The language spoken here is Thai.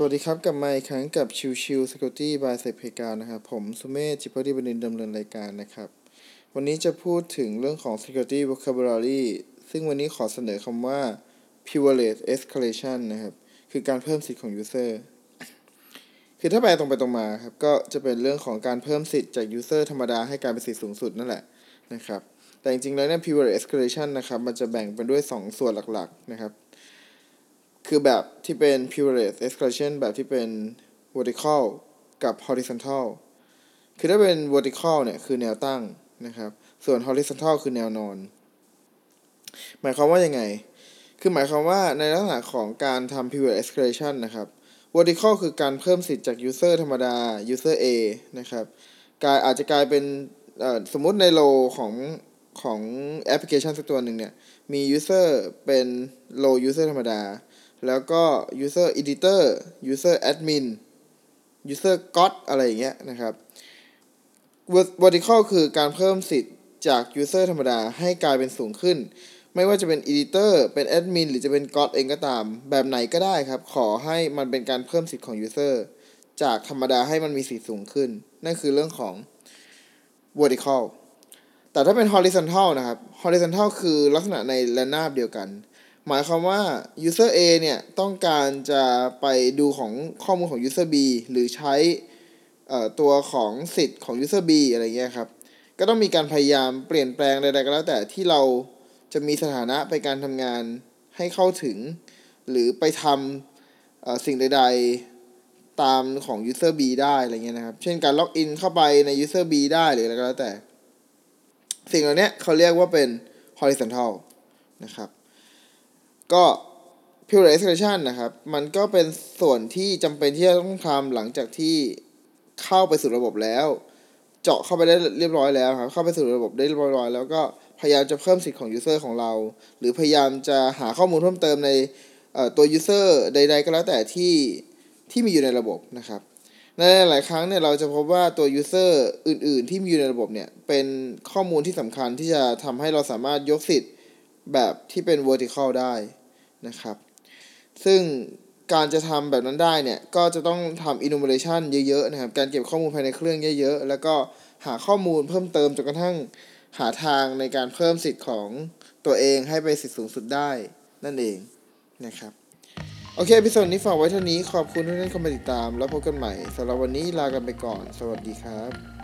สวัสดีครับ กลับมาอีกครั้งกับชิวชิว Security by เซเพกานะครับ ผมสุเมธจิพดีบดินดำเนินรายการนะครับ วันนี้จะพูดถึงเรื่องของ Security Vocabulary ซึ่งวันนี้ขอเสนอคำว่า Privilege Escalation นะครับ คือการเพิ่มสิทธิ์ของ User คือถ้าแปลตรงไปตรงมาครับ ก็จะเป็นเรื่องของการเพิ่มสิทธิ์จาก User ธรรมดาให้กลายเป็นสิทธิ์สูงสุดนั่นแหละนะครับ แต่จริงๆแล้วเนี่ย Privilege Escalation นะครับ มันจะแบ่งเป็นด้วย 2 ส่วนหลักๆนะครับ คือแบบที่เป็น privilege escalation แบบที่เป็น vertical กับ horizontal คือถ้าเป็น vertical เนี่ยคือแนวตั้งนะครับ ส่วน horizontal คือแนวนอน หมายความว่ายังไง คือหมายความว่าในลักษณะของการทำ privilege escalation นะครับ vertical คือการเพิ่มสิทธิ์จาก user ธรรมดา user A นะครับกลายอาจจะกลายเป็นสมมุติในโลของของแอปพลิเคชันสักตัวหนึ่งเนี่ย มี user เป็น low user ธรรมดา แล้วก็ user editor user admin user got อะไรอย่างเงี้ยนะครับ vertical คือการเพิ่มสิทธิ์จาก user ธรรมดาให้กลายเป็นสูงขึ้น ไม่ว่าจะเป็น editor เป็น admin หรือจะเป็น got เองก็ตาม แบบไหนก็ได้ครับ ขอให้มันเป็นการเพิ่มสิทธิ์ของ user จากธรรมดาให้มันมีสิทธิ์สูงขึ้น นั่นคือเรื่องของ vertical แต่ถ้าเป็น horizontal นะครับ horizontal คือลักษณะในระนาบเดียวกัน หมายความว่า user A เนี่ยต้องการจะไปดูของข้อมูลของ user B หรือใช้ตัวของสิทธิ์ของ user B อะไรเงี้ยครับ ก็ต้องมีการพยายามเปลี่ยนแปลงใดๆก็แล้วแต่ที่เราจะมีสถานะไปการทำงานให้เข้าถึง หรือไปทำสิ่งใด ๆตามของ user B ได้อะไรเงี้ยนะครับ เช่นการล็อกอินเข้าไปใน user B ได้หรืออะไรก็แล้วแต่ สิ่งเหล่านี้เขาเรียกว่าเป็น horizontal นะครับ ก็ pure escalation นะครับ มันก็เป็นส่วนที่จำเป็นที่จะต้องทำหลังจากที่เข้าไปสู่ระบบแล้ว เจาะเข้าไปได้เรียบร้อยแล้วครับ เข้าไปสู่ระบบได้เรียบร้อยแล้วก็พยายามจะเพิ่มสิทธิ์ของ user ของเรา หรือพยายามจะหาข้อมูลเพิ่มเติมในตัว user ใด ๆ ก็แล้วแต่ที่ที่มีอยู่ในระบบนะครับ ในหลายครั้งเนี่ยเราจะพบว่าตัว user อื่น ๆ ที่มีอยู่ในระบบเนี่ยเป็นข้อมูลที่สำคัญที่จะทำให้เราสามารถยกสิทธิ์ แบบที่เป็น vertical ได้นะครับ ซึ่งการจะทำแบบนั้นได้เนี่ย ก็จะต้องทำ enumeration เยอะๆนะครับ การเก็บข้อมูลภายในเครื่องเยอะๆ แล้วก็หาข้อมูลเพิ่มเติมจนกระทั่งหาทางในการเพิ่มสิทธิ์ของตัวเองให้ไปสิทธิ์สูงสุดได้นั่นเองนะครับ โอเคพิโซดนี้ฝากไว้เท่านี้ขอบคุณที่ได้เข้ามาติดตาม แล้วพบกันใหม่สำหรับวันนี้ลากันไปก่อน สวัสดีครับ